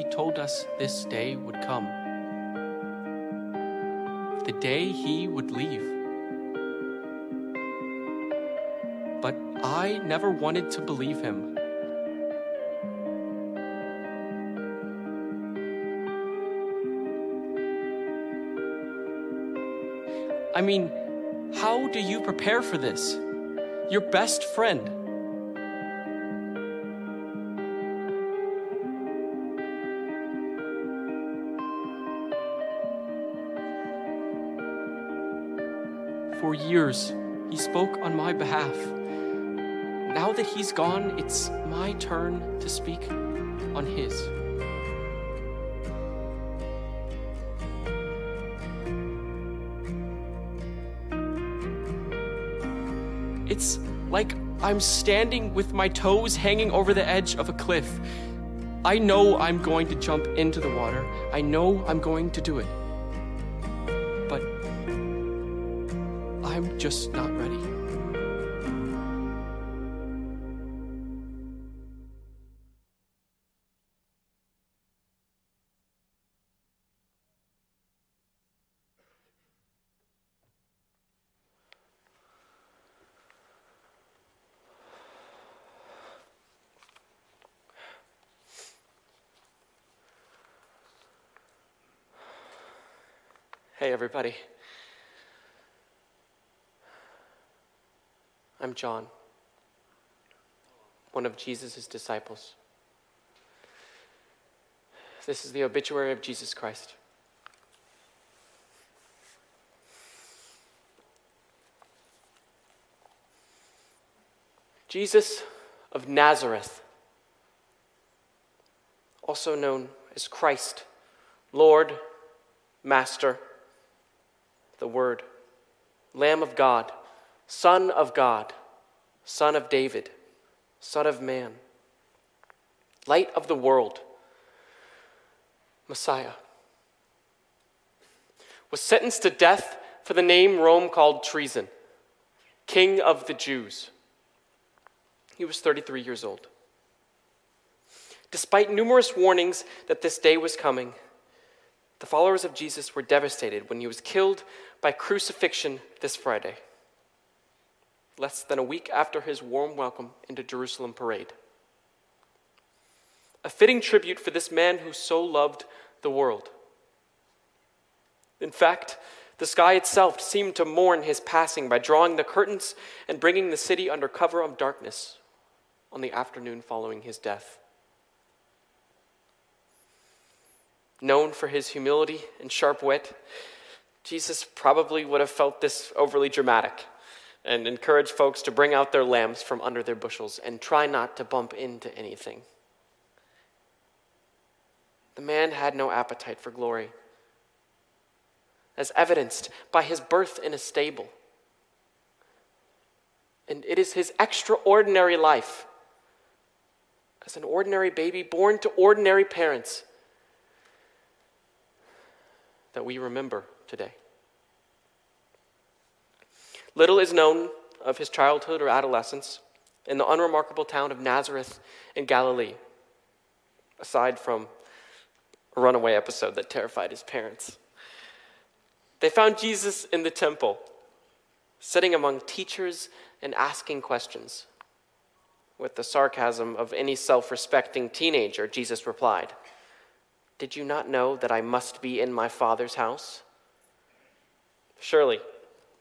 He told us this day would come. The day He would leave. But I never wanted to believe Him. I mean, how do you prepare for this? Your best friend. Years, he spoke on my behalf. Now that he's gone, it's my turn to speak on his. It's like I'm standing with my toes hanging over the edge of a cliff. I know I'm going to jump into the water. I know I'm going to do it. Just not ready. Hey, everybody. I'm John, one of Jesus' disciples. This is the obituary of Jesus Christ. Jesus of Nazareth, also known as Christ, Lord, Master, the Word, Lamb of God, Son of God, Son of David, Son of Man, Light of the world, Messiah, was sentenced to death for the name Rome called treason, King of the Jews. He was 33 years old. Despite numerous warnings that this day was coming, the followers of Jesus were devastated when he was killed by crucifixion this Friday, less than a week after his warm welcome into Jerusalem parade. A fitting tribute for this man who so loved the world. In fact, the sky itself seemed to mourn his passing by drawing the curtains and bringing the city under cover of darkness on the afternoon following his death. known for his humility and sharp wit, Jesus probably would have felt this overly dramatic and encourage folks to bring out their lamps from under their bushels and try not to bump into anything. The man had no appetite for glory, as evidenced by his birth in a stable. And it is his extraordinary life as an ordinary baby born to ordinary parents that we remember today. Little is known of his childhood or adolescence in the unremarkable town of Nazareth in Galilee, aside from a runaway episode that terrified his parents. They found Jesus in the temple, sitting among teachers and asking questions. With the sarcasm of any self respecting teenager, Jesus replied, did you not know that I must be in my Father's house? Surely,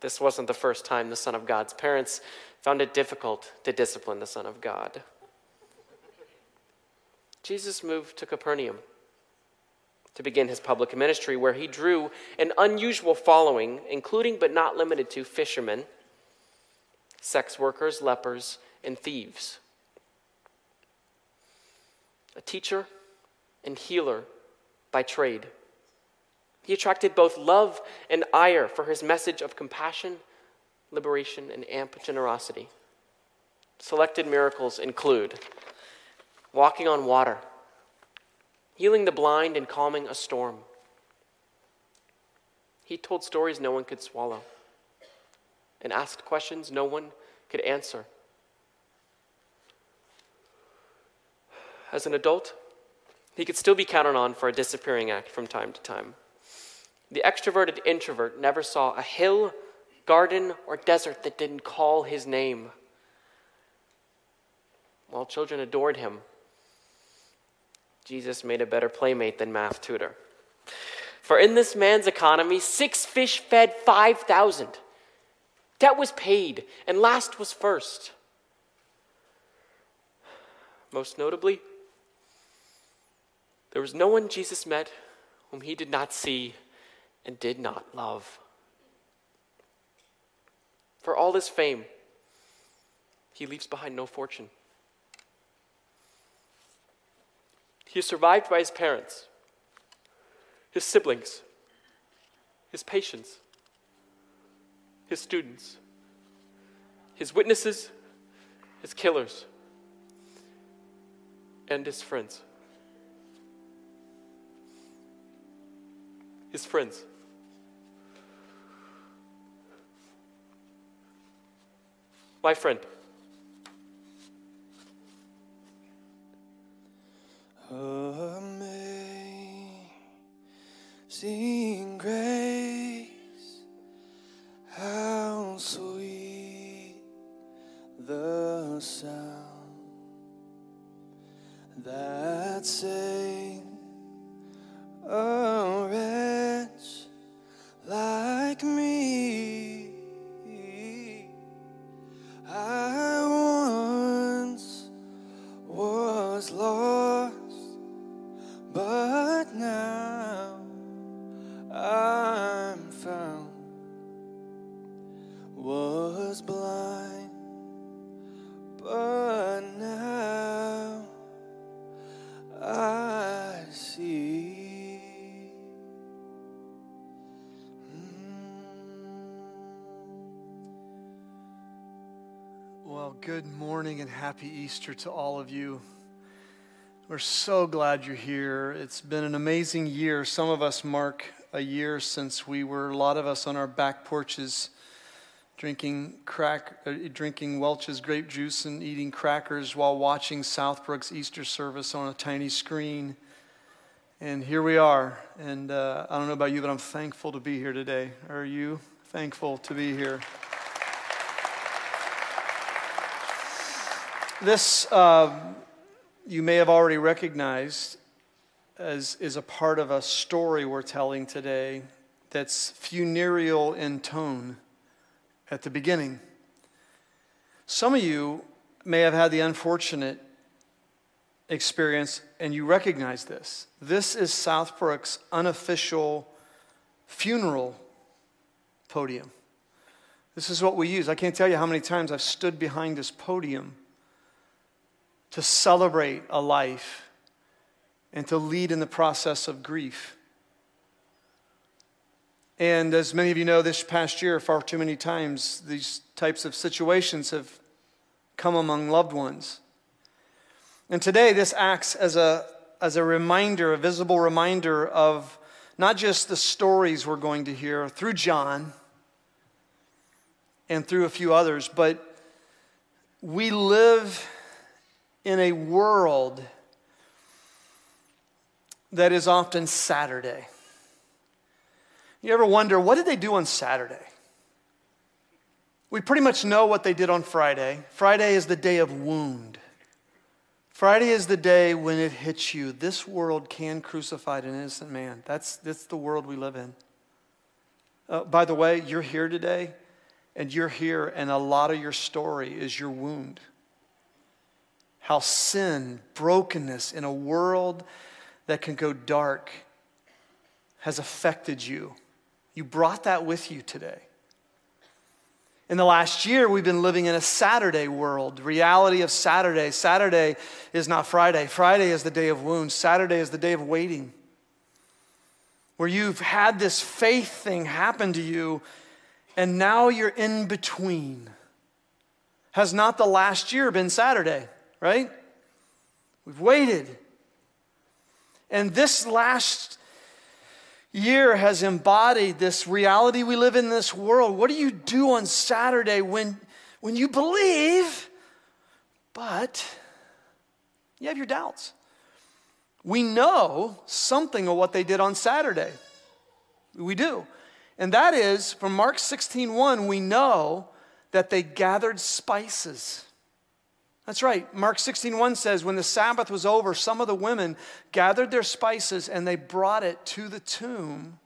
this wasn't the first time the Son of God's parents found it difficult to discipline the Son of God. Jesus moved to Capernaum to begin his public ministry, where he drew an unusual following, including but not limited to fishermen, sex workers, lepers, and thieves. A teacher and healer by trade. He attracted both love and ire for his message of compassion, liberation, and amp generosity. Selected miracles include walking on water, healing the blind, and calming a storm. He told stories no one could swallow and asked questions no one could answer. As an adult, he could still be counted on for a disappearing act from time to time. The extroverted introvert never saw a hill, garden, or desert that didn't call his name. While children adored him, Jesus made a better playmate than math tutor. For in this man's economy, six fish fed 5,000. Debt was paid, and last was first. Most notably, there was no one Jesus met whom he did not see and did not love. For all his fame, he leaves behind no fortune. He is survived by his parents, his siblings, his patients, his students, his witnesses, his killers, and his friends. His friends. My friend. Happy Easter to all of you. We're so glad you're here. It's been an amazing year. Some of us mark a year since we were, a lot of us on our back porches, drinking crack, uh, drinking Welch's grape juice and eating crackers while watching Southbrook's Easter service on a tiny screen. And here we are. And uh, I don't know about you, but I'm thankful to be here today. Are you thankful to be here? This, uh, you may have already recognized, as is a part of a story we're telling today that's funereal in tone at the beginning. Some of you may have had the unfortunate experience and you recognize this. This is Southbrook's unofficial funeral podium. This is what we use. I can't tell you how many times I've stood behind this podium to celebrate a life and to lead in the process of grief. And as many of you know, this past year, far too many times, these types of situations have come among loved ones. And today, this acts as a, as a reminder, a visible reminder of not just the stories we're going to hear through John and through a few others, but we live in a world that is often Saturday. You ever wonder, what did they do on Saturday? We pretty much know what they did on Friday. Friday is the day of wound. Friday is the day when it hits you. This world can crucify an innocent man. That's, that's the world we live in. Uh, by the way, you're here today, and you're here, and a lot of your story is your wound. How sin, brokenness in a world that can go dark has affected you. You brought that with you today. In the last year, we've been living in a Saturday world, reality of Saturday. Saturday is not Friday. Friday is the day of wounds. Saturday is the day of waiting, where you've had this faith thing happen to you, and now you're in between. Has not the last year been Saturday, right? We've waited. And this last year has embodied this reality we live in this world. What do you do on Saturday when, when you believe, but you have your doubts? We know something of what they did on Saturday. We do. And that is from Mark 16:1 we know that they gathered spices. That's right. Mark 16:1 says when the Sabbath was over some of the women gathered their spices and they brought it to the tomb.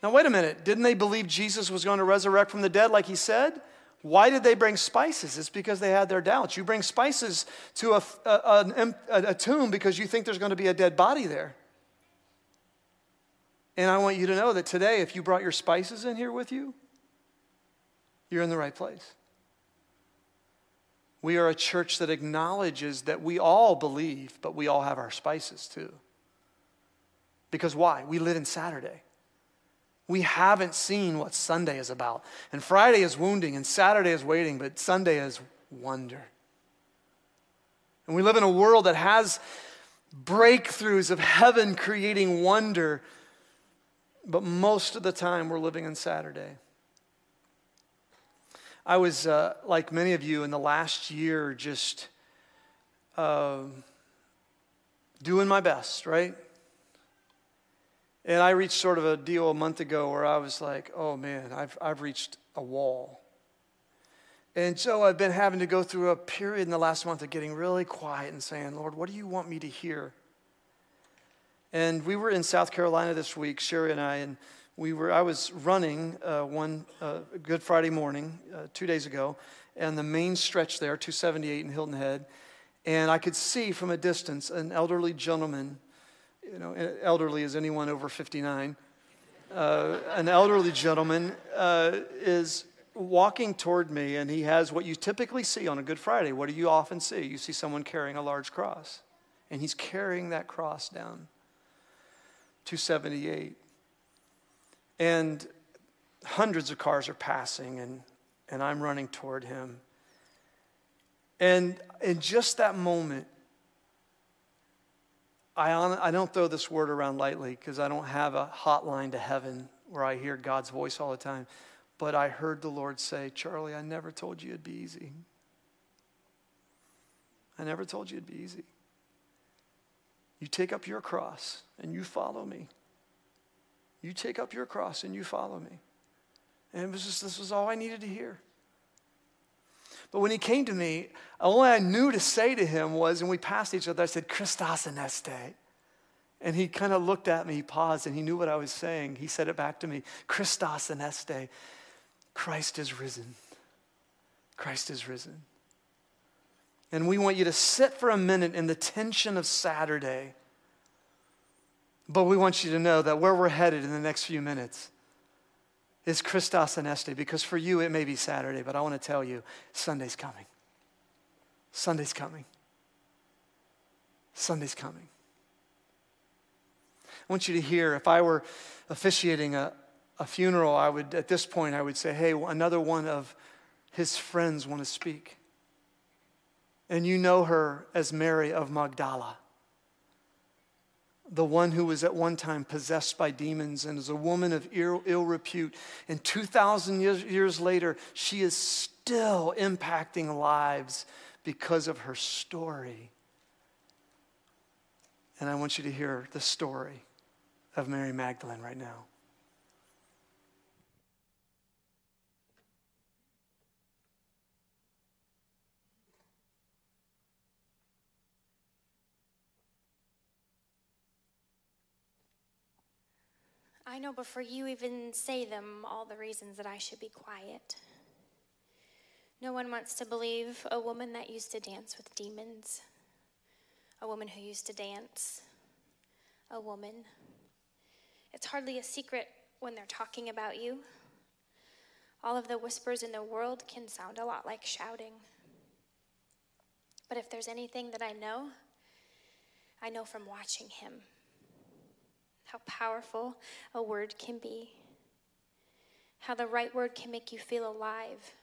Now wait a minute. Didn't they believe Jesus was going to resurrect from the dead like he said? Why did they bring spices? It's because they had their doubts. You bring spices to a, a, a, a tomb because you think there's going to be a dead body there. And I want you to know that today, if you brought your spices in here with you, you're in the right place. We are a church that acknowledges that we all believe, but we all have our spices too. Because why? We live in Saturday. We haven't seen what Sunday is about. And Friday is wounding, and Saturday is waiting, but Sunday is wonder. And we live in a world that has breakthroughs of heaven creating wonder, but most of the time we're living in Saturday. I was, uh, like many of you, in the last year just uh, doing my best, right? And I reached sort of a deal a month ago where I was like, oh man, I've, I've reached a wall. And so I've been having to go through a period in the last month of getting really quiet and saying, Lord, what do you want me to hear? And we were in South Carolina this week, Sherry and I, and we were, I was running uh, one uh, Good Friday morning, uh, two days ago, and the main stretch there, 278 in Hilton Head. And I could see from a distance an elderly gentleman you know, elderly as anyone over 59. Uh, an elderly gentleman uh, is walking toward me, and he has what you typically see on a Good Friday. What do you often see? You see someone carrying a large cross, and he's carrying that cross down 278. And hundreds of cars are passing, and, and I'm running toward him. And in just that moment, I, on, I don't throw this word around lightly because I don't have a hotline to heaven where I hear God's voice all the time. But I heard the Lord say, Charlie, I never told you it'd be easy. I never told you it'd be easy. You take up your cross and you follow me. You take up your cross and you follow me. And it was just, this was all I needed to hear. But when he came to me, all I knew to say to him was, and we passed each other, I said, Christos aneste. And he kind of looked at me, he paused, and he knew what I was saying. He said it back to me Christos aneste. Christ is risen. Christ is risen. And we want you to sit for a minute in the tension of Saturday. But we want you to know that where we're headed in the next few minutes is Christos Aneste, because for you it may be Saturday, but I want to tell you Sunday's coming. Sunday's coming. Sunday's coming. I want you to hear if I were officiating a, a funeral, I would, at this point, I would say, hey, another one of his friends want to speak. And you know her as Mary of Magdala the one who was at one time possessed by demons and is a woman of ill, repute. And 2,000 years, years later, she is still impacting lives because of her story. And I want you to hear the story of Mary Magdalene right now. I know before you even say them all the reasons that I should be quiet. No one wants to believe a woman that used to dance with demons, a woman who used to dance, a woman. It's hardly a secret when they're talking about you. All of the whispers in the world can sound a lot like shouting. But if there's anything that I know, I know from watching him how powerful a word can be, how the right word can make you feel alive,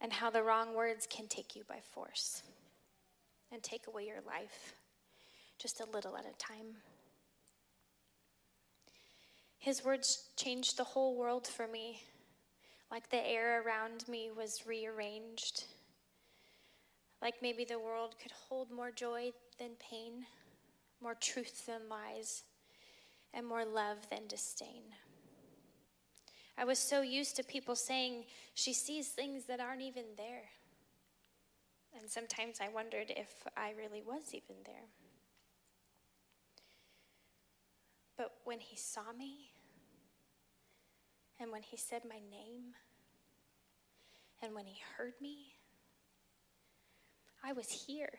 and how the wrong words can take you by force and take away your life just a little at a time. His words changed the whole world for me, like the air around me was rearranged, like maybe the world could hold more joy than pain more truth than lies, and more love than disdain. I was so used to people saying she sees things that aren't even there. And sometimes I wondered if I really was even there. But when he saw me, and when he said my name, and when he heard me, I was here.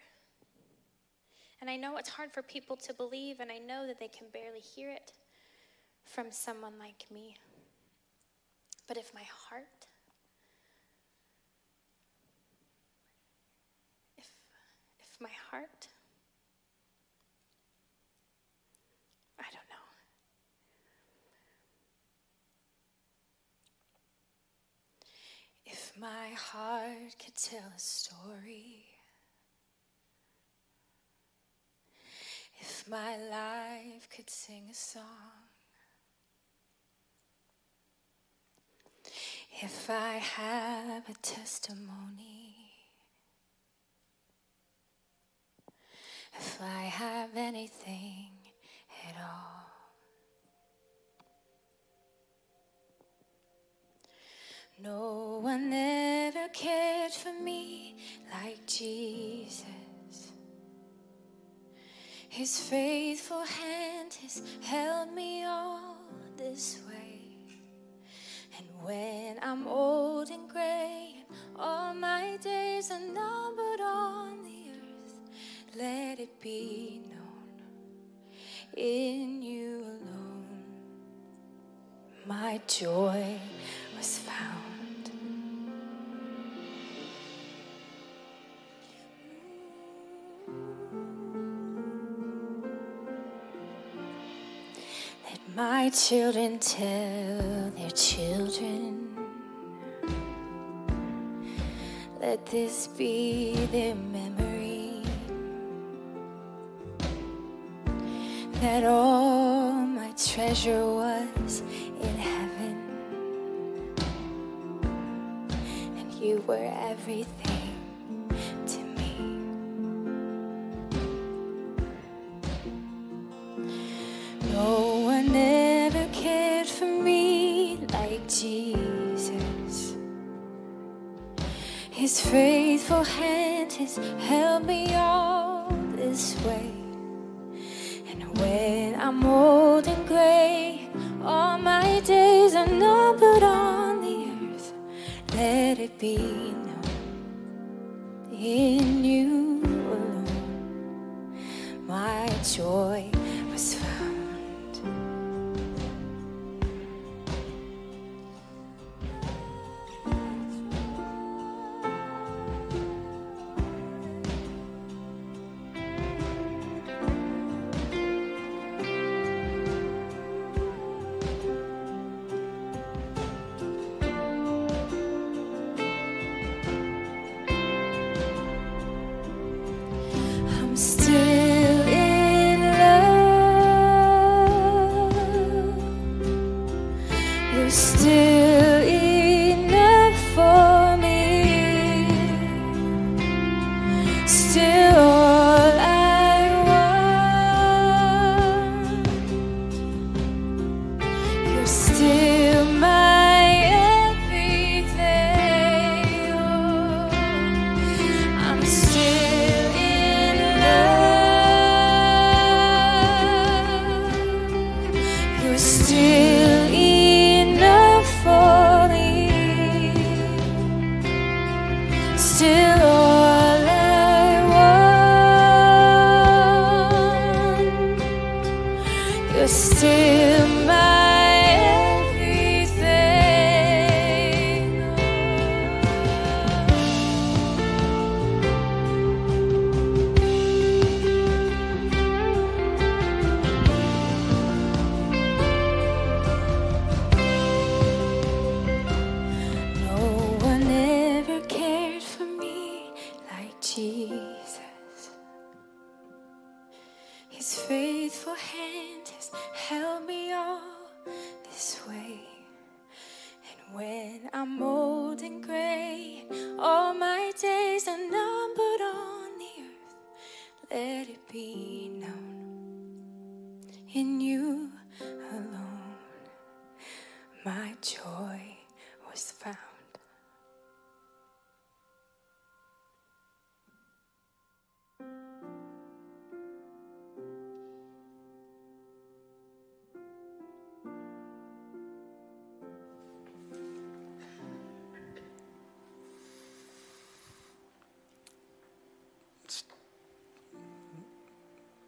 And I know it's hard for people to believe, and I know that they can barely hear it from someone like me. But if my heart, if, if my heart, I don't know. If my heart could tell a story, if my life could sing a song, if I have a testimony, if I have anything at all. No one ever cared for me like Jesus. His faithful hand has held me all this way. And when I'm old and gray and all my days are numbered on the earth, let it be known in you alone my joy was found. My children tell their children. Let this be their memory. That all my treasure was in heaven. And you were everything His faithful hand has held me all this way. And when I'm old and gray, all my days are numbered on the earth. Let it be known in you alone, my joy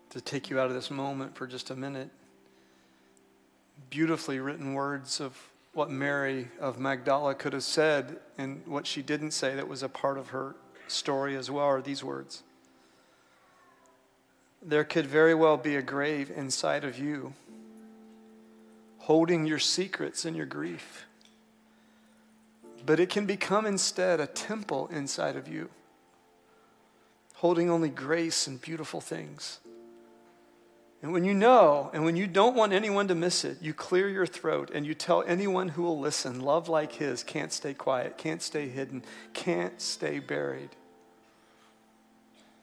to take you out of this moment for just a minute. Beautifully written words of what Mary of Magdala could have said and what she didn't say that was a part of her story as well are these words. There could very well be a grave inside of you, holding your secrets and your grief. But it can become instead a temple inside of you, holding only grace and beautiful things. And when you know, and when you don't want anyone to miss it, you clear your throat and you tell anyone who will listen love like his can't stay quiet, can't stay hidden, can't stay buried.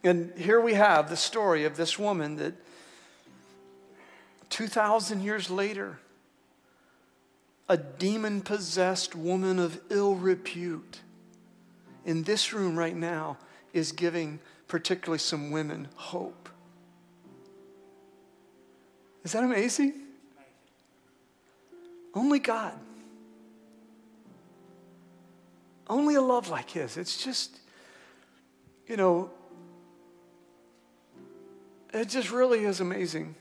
And here we have the story of this woman that 2,000 years later, a demon possessed woman of ill repute in this room right now is giving particularly some women hope. Is that amazing? Only God. Only a love like His. It's just, you know, it just really is amazing.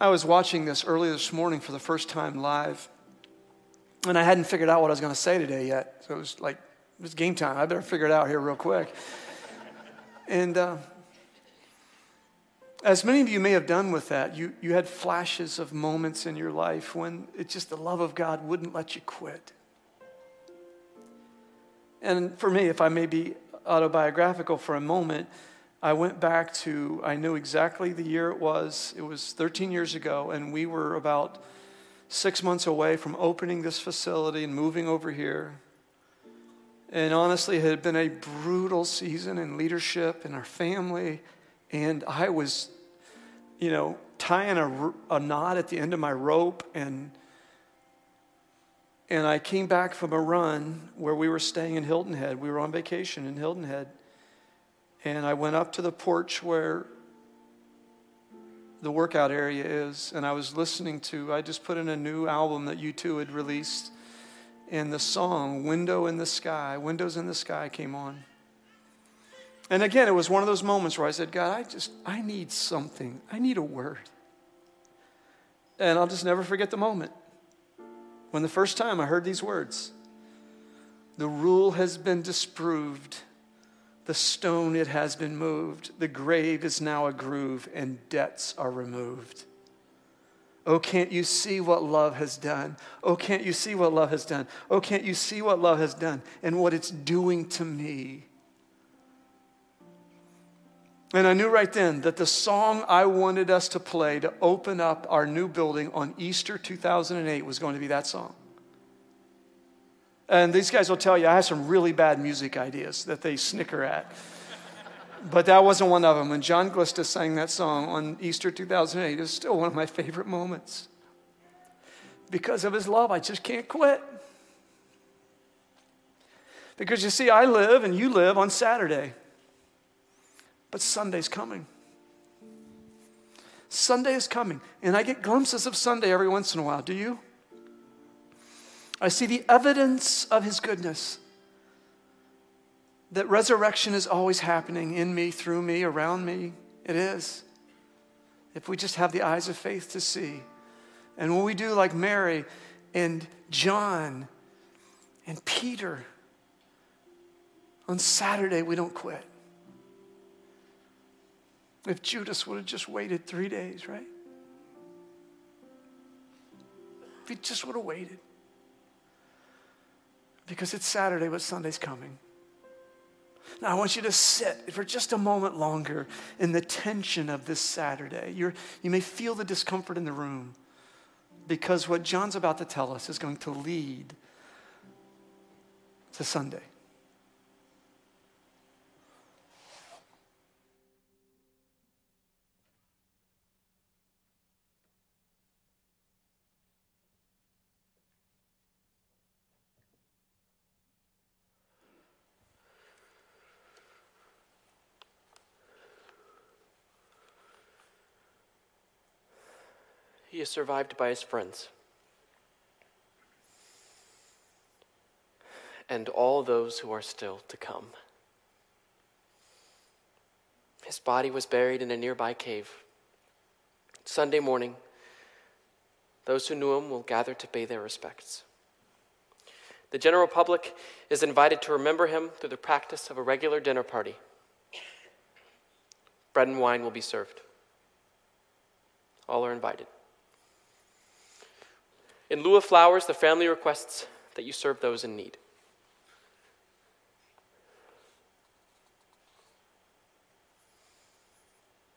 I was watching this early this morning for the first time live, and I hadn't figured out what I was going to say today yet. So it was like, it was game time. I better figure it out here real quick. And uh, as many of you may have done with that, you, you had flashes of moments in your life when it just the love of God wouldn't let you quit. And for me, if I may be autobiographical for a moment, I went back to, I knew exactly the year it was. It was 13 years ago, and we were about six months away from opening this facility and moving over here. And honestly, it had been a brutal season in leadership in our family. And I was, you know, tying a, a knot at the end of my rope and and I came back from a run where we were staying in Hilton Head. We were on vacation in Hilton Head. And I went up to the porch where the workout area is, and I was listening to, I just put in a new album that U2 had released, and the song Window in the Sky, Windows in the Sky came on. And again, it was one of those moments where I said, God, I just, I need something. I need a word. And I'll just never forget the moment when the first time I heard these words The rule has been disproved, the stone it has been moved, the grave is now a groove, and debts are removed. Oh, can't you see what love has done? Oh, can't you see what love has done? Oh, can't you see what love has done and what it's doing to me? And I knew right then that the song I wanted us to play to open up our new building on Easter 2008 was going to be that song. And these guys will tell you I have some really bad music ideas that they snicker at. but that wasn't one of them. And John Glista sang that song on Easter 2008. It's still one of my favorite moments. Because of his love, I just can't quit. Because you see, I live and you live on Saturday. But Sunday's coming. Sunday is coming. And I get glimpses of Sunday every once in a while. Do you? I see the evidence of his goodness. That resurrection is always happening in me, through me, around me. It is. If we just have the eyes of faith to see. And when we do, like Mary and John and Peter, on Saturday, we don't quit. If Judas would have just waited three days, right? If he just would have waited. Because it's Saturday, but Sunday's coming. Now, I want you to sit for just a moment longer in the tension of this Saturday. You're, you may feel the discomfort in the room because what John's about to tell us is going to lead to Sunday. He is survived by his friends. And all those who are still to come. His body was buried in a nearby cave. Sunday morning, those who knew him will gather to pay their respects. The general public is invited to remember him through the practice of a regular dinner party. Bread and wine will be served. All are invited. In lieu of flowers, the family requests that you serve those in need.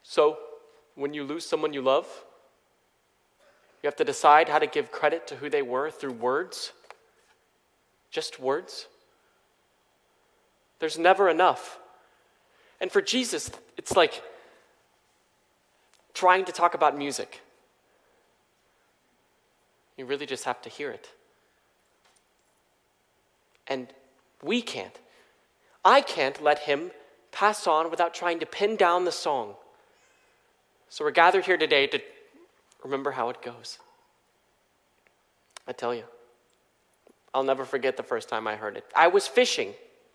So, when you lose someone you love, you have to decide how to give credit to who they were through words. Just words. There's never enough. And for Jesus, it's like trying to talk about music. You really just have to hear it. And we can't. I can't let him pass on without trying to pin down the song. So we're gathered here today to remember how it goes. I tell you, I'll never forget the first time I heard it. I was fishing,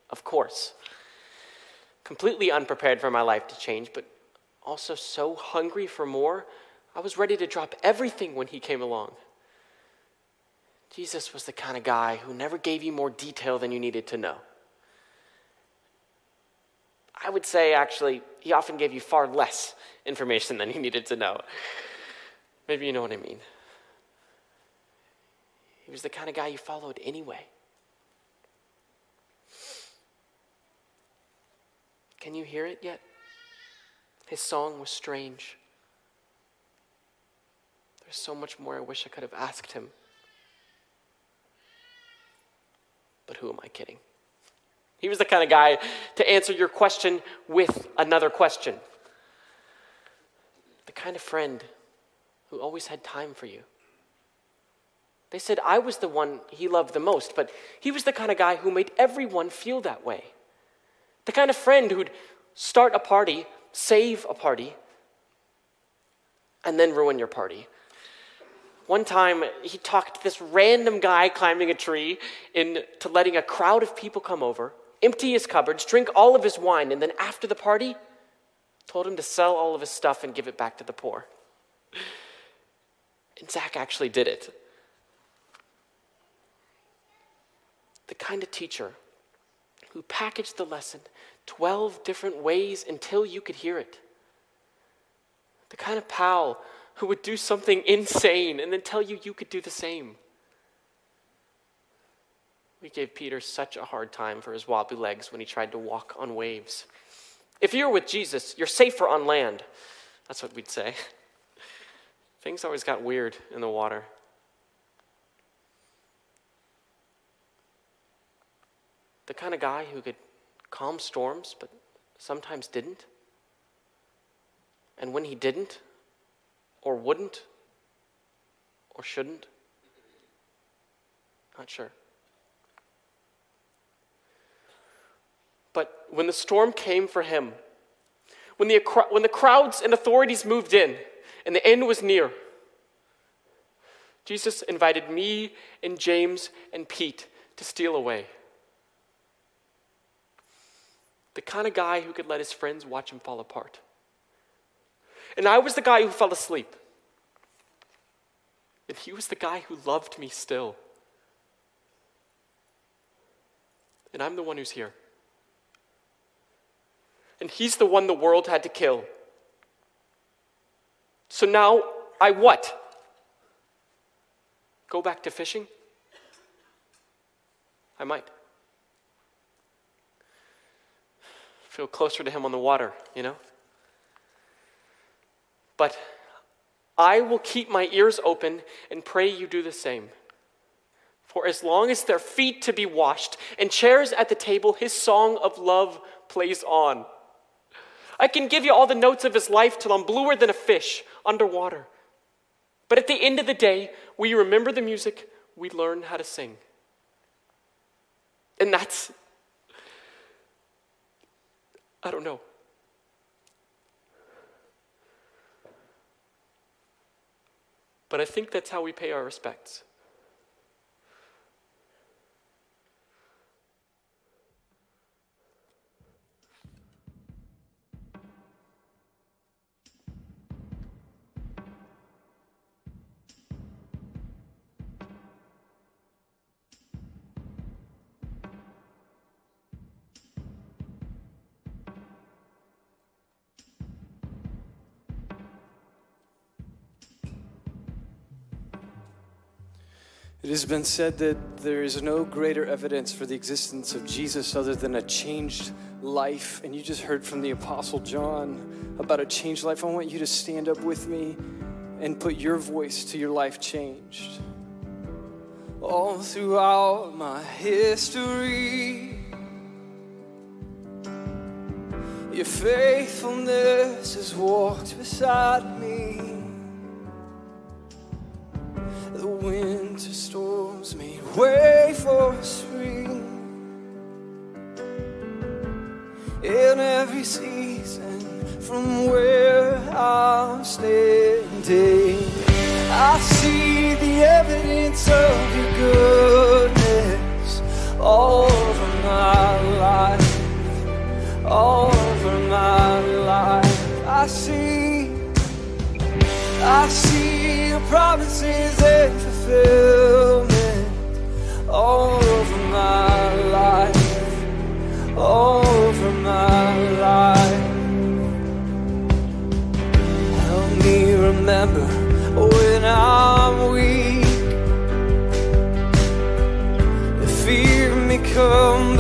of course, completely unprepared for my life to change, but also so hungry for more, I was ready to drop everything when he came along. Jesus was the kind of guy who never gave you more detail than you needed to know. I would say, actually, he often gave you far less information than you needed to know. Maybe you know what I mean. He was the kind of guy you followed anyway. Can you hear it yet? His song was strange. There's so much more I wish I could have asked him. But who am I kidding? He was the kind of guy to answer your question with another question. The kind of friend who always had time for you. They said I was the one he loved the most, but he was the kind of guy who made everyone feel that way. The kind of friend who'd start a party, save a party, and then ruin your party. One time, he talked this random guy climbing a tree into letting a crowd of people come over empty his cupboards, drink all of his wine, and then after the party, told him to sell all of his stuff and give it back to the poor. And Zach actually did it. The kind of teacher who packaged the lesson 12 different ways until you could hear it. The kind of pal who would do something insane and then tell you you could do the same. We gave Peter such a hard time for his wobbly legs when he tried to walk on waves. If you're with Jesus, you're safer on land. That's what we'd say. Things always got weird in the water. The kind of guy who could calm storms, but sometimes didn't. And when he didn't, or wouldn't, or shouldn't, not sure. But when the storm came for him, when the, when the crowds and authorities moved in and the end was near, Jesus invited me and James and Pete to steal away. The kind of guy who could let his friends watch him fall apart. And I was the guy who fell asleep. And he was the guy who loved me still. And I'm the one who's here and he's the one the world had to kill. So now I what? Go back to fishing? I might. Feel closer to him on the water, you know? But I will keep my ears open and pray you do the same. For as long as there are feet to be washed and chairs at the table, his song of love plays on. I can give you all the notes of his life till I'm bluer than a fish underwater. But at the end of the day, we remember the music, we learn how to sing. And that's, I don't know. But I think that's how we pay our respects. It has been said that there is no greater evidence for the existence of Jesus other than a changed life. And you just heard from the Apostle John about a changed life. I want you to stand up with me and put your voice to your life changed. All throughout my history, your faithfulness has walked beside me. The winter way for spring. In every season, from where I'm standing, I see the evidence of your goodness all over my life, all over my life. I see. I see your promises and fulfillment all over my life, over my life. Help me remember when I'm weak. Fear may come,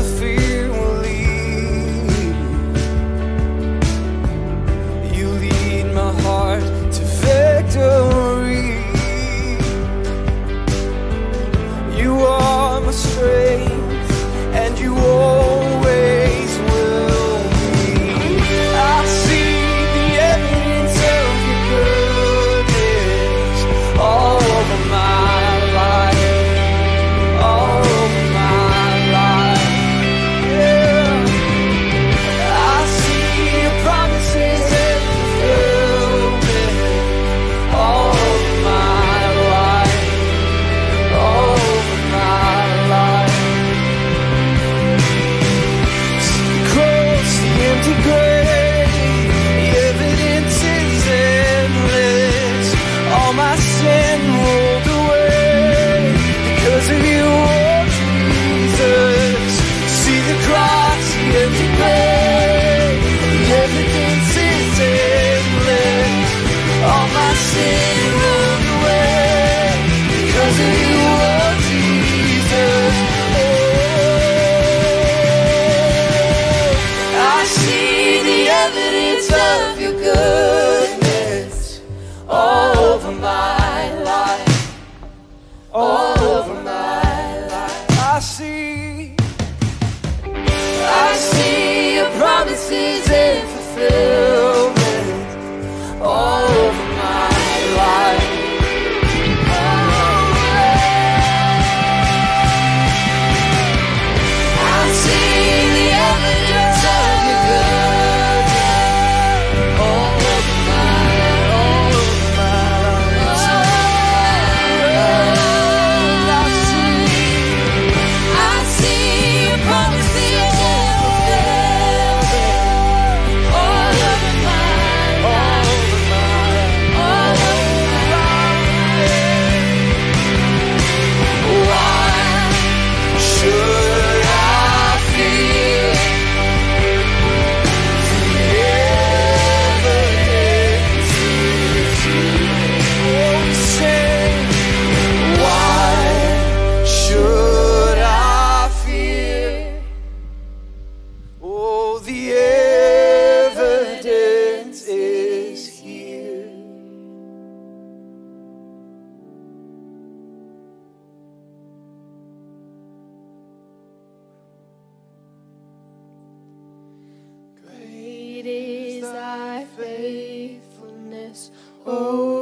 faithfulness,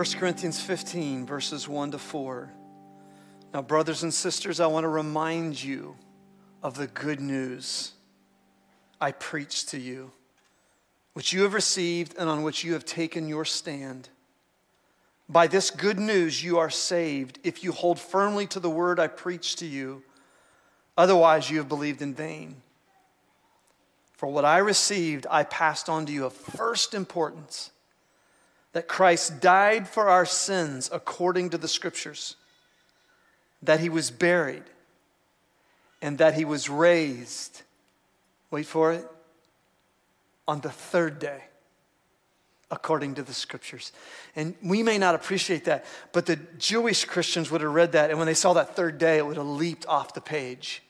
1 Corinthians 15, verses 1 to 4. Now, brothers and sisters, I want to remind you of the good news I preached to you, which you have received and on which you have taken your stand. By this good news, you are saved if you hold firmly to the word I preached to you. Otherwise, you have believed in vain. For what I received, I passed on to you of first importance that Christ died for our sins according to the scriptures, that he was buried, and that he was raised. Wait for it. On the third day, according to the scriptures. And we may not appreciate that, but the Jewish Christians would have read that, and when they saw that third day, it would have leaped off the page.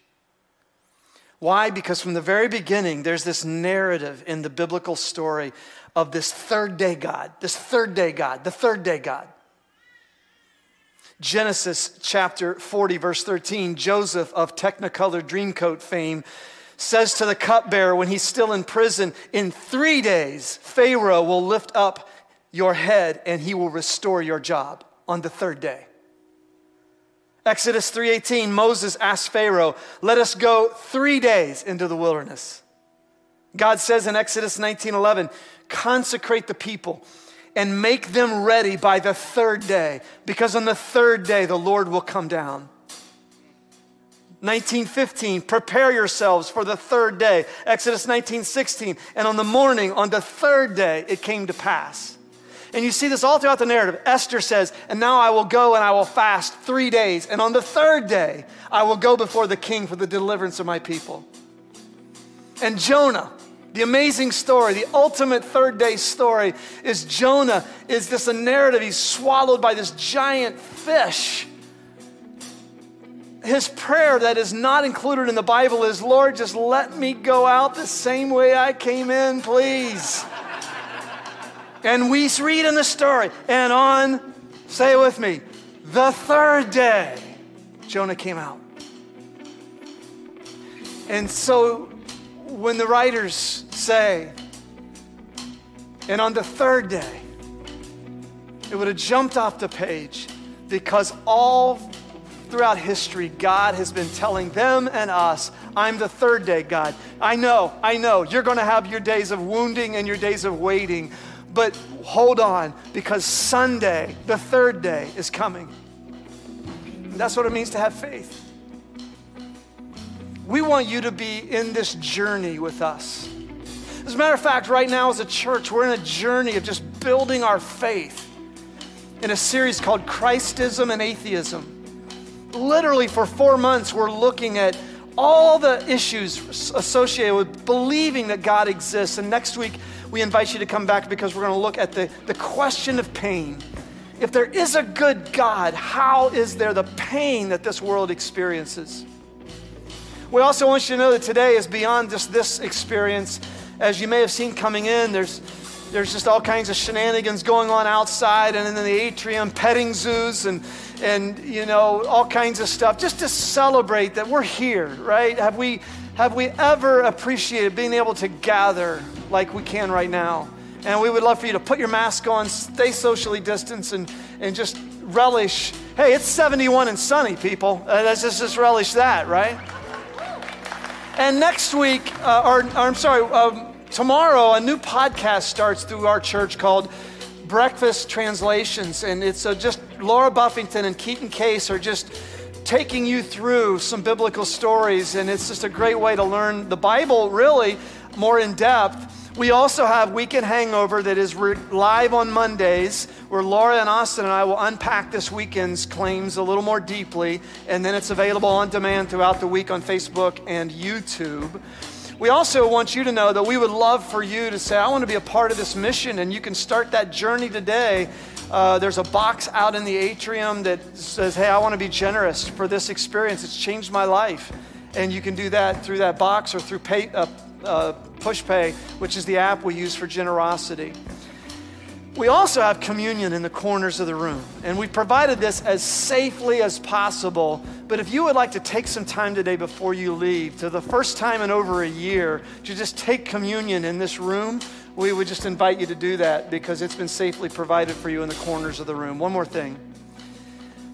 Why? Because from the very beginning, there's this narrative in the biblical story of this third day God, this third day God, the third day God. Genesis chapter 40, verse 13, Joseph of Technicolor Dreamcoat fame says to the cupbearer when he's still in prison, In three days, Pharaoh will lift up your head and he will restore your job on the third day. Exodus 3:18 Moses asked Pharaoh, "Let us go 3 days into the wilderness." God says in Exodus 19:11, "Consecrate the people and make them ready by the third day, because on the third day the Lord will come down." 1915 prepare yourselves for the third day exodus 1916 and on the morning on the third day it came to pass and you see this all throughout the narrative. Esther says, And now I will go and I will fast three days. And on the third day, I will go before the king for the deliverance of my people. And Jonah, the amazing story, the ultimate third day story is Jonah is this a narrative. He's swallowed by this giant fish. His prayer that is not included in the Bible is, Lord, just let me go out the same way I came in, please. And we read in the story, and on, say it with me, the third day, Jonah came out. And so when the writers say, and on the third day, it would have jumped off the page because all throughout history, God has been telling them and us, I'm the third day God. I know, I know, you're going to have your days of wounding and your days of waiting, but hold on, because Sunday, the third day, is coming. That's what it means to have faith. We want you to be in this journey with us. As a matter of fact, right now as a church, we're in a journey of just building our faith in a series called Christism and Atheism. Literally, for four months, we're looking at all the issues associated with believing that God exists. And next week, we invite you to come back because we're going to look at the, the question of pain. If there is a good God, how is there the pain that this world experiences? We also want you to know that today is beyond just this experience. As you may have seen coming in, there's, there's just all kinds of shenanigans going on outside and in the atrium, petting zoos and, and you know, all kinds of stuff, just to celebrate that we're here, right? Have we, have we ever appreciated being able to gather like we can right now. And we would love for you to put your mask on, stay socially distanced, and, and just relish. Hey, it's 71 and sunny, people. Uh, let's just, just relish that, right? And next week, uh, or, or, I'm sorry, um, tomorrow, a new podcast starts through our church called Breakfast Translations. And it's uh, just Laura Buffington and Keaton Case are just taking you through some biblical stories. And it's just a great way to learn the Bible, really, more in depth. We also have Weekend Hangover that is re- live on Mondays, where Laura and Austin and I will unpack this weekend's claims a little more deeply, and then it's available on demand throughout the week on Facebook and YouTube. We also want you to know that we would love for you to say, I want to be a part of this mission, and you can start that journey today. Uh, there's a box out in the atrium that says, Hey, I want to be generous for this experience. It's changed my life. And you can do that through that box or through pay, uh, uh, PushPay, which is the app we use for generosity. We also have communion in the corners of the room, and we provided this as safely as possible. But if you would like to take some time today before you leave, to the first time in over a year, to just take communion in this room, we would just invite you to do that because it's been safely provided for you in the corners of the room. One more thing.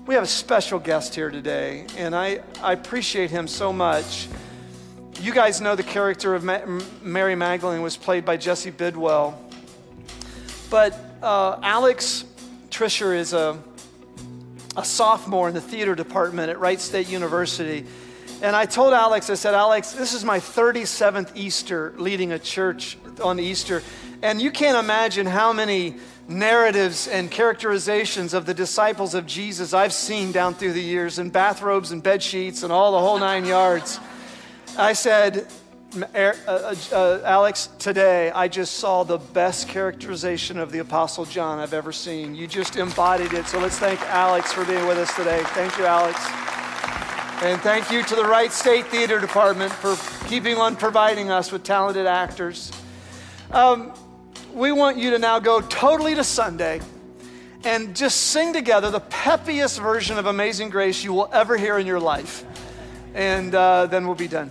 We have a special guest here today, and I, I appreciate him so much. You guys know the character of Ma- Mary Magdalene was played by Jesse Bidwell. But uh, Alex Trisher is a, a sophomore in the theater department at Wright State University. And I told Alex, I said, Alex, this is my 37th Easter leading a church on Easter. And you can't imagine how many narratives and characterizations of the disciples of Jesus I've seen down through the years in bathrobes and bed sheets and all the whole nine yards. I said, uh, uh, uh, Alex, today I just saw the best characterization of the Apostle John I've ever seen. You just embodied it. So let's thank Alex for being with us today. Thank you, Alex. And thank you to the Wright State Theater Department for keeping on providing us with talented actors. Um, we want you to now go totally to Sunday and just sing together the peppiest version of Amazing Grace you will ever hear in your life. And uh, then we'll be done.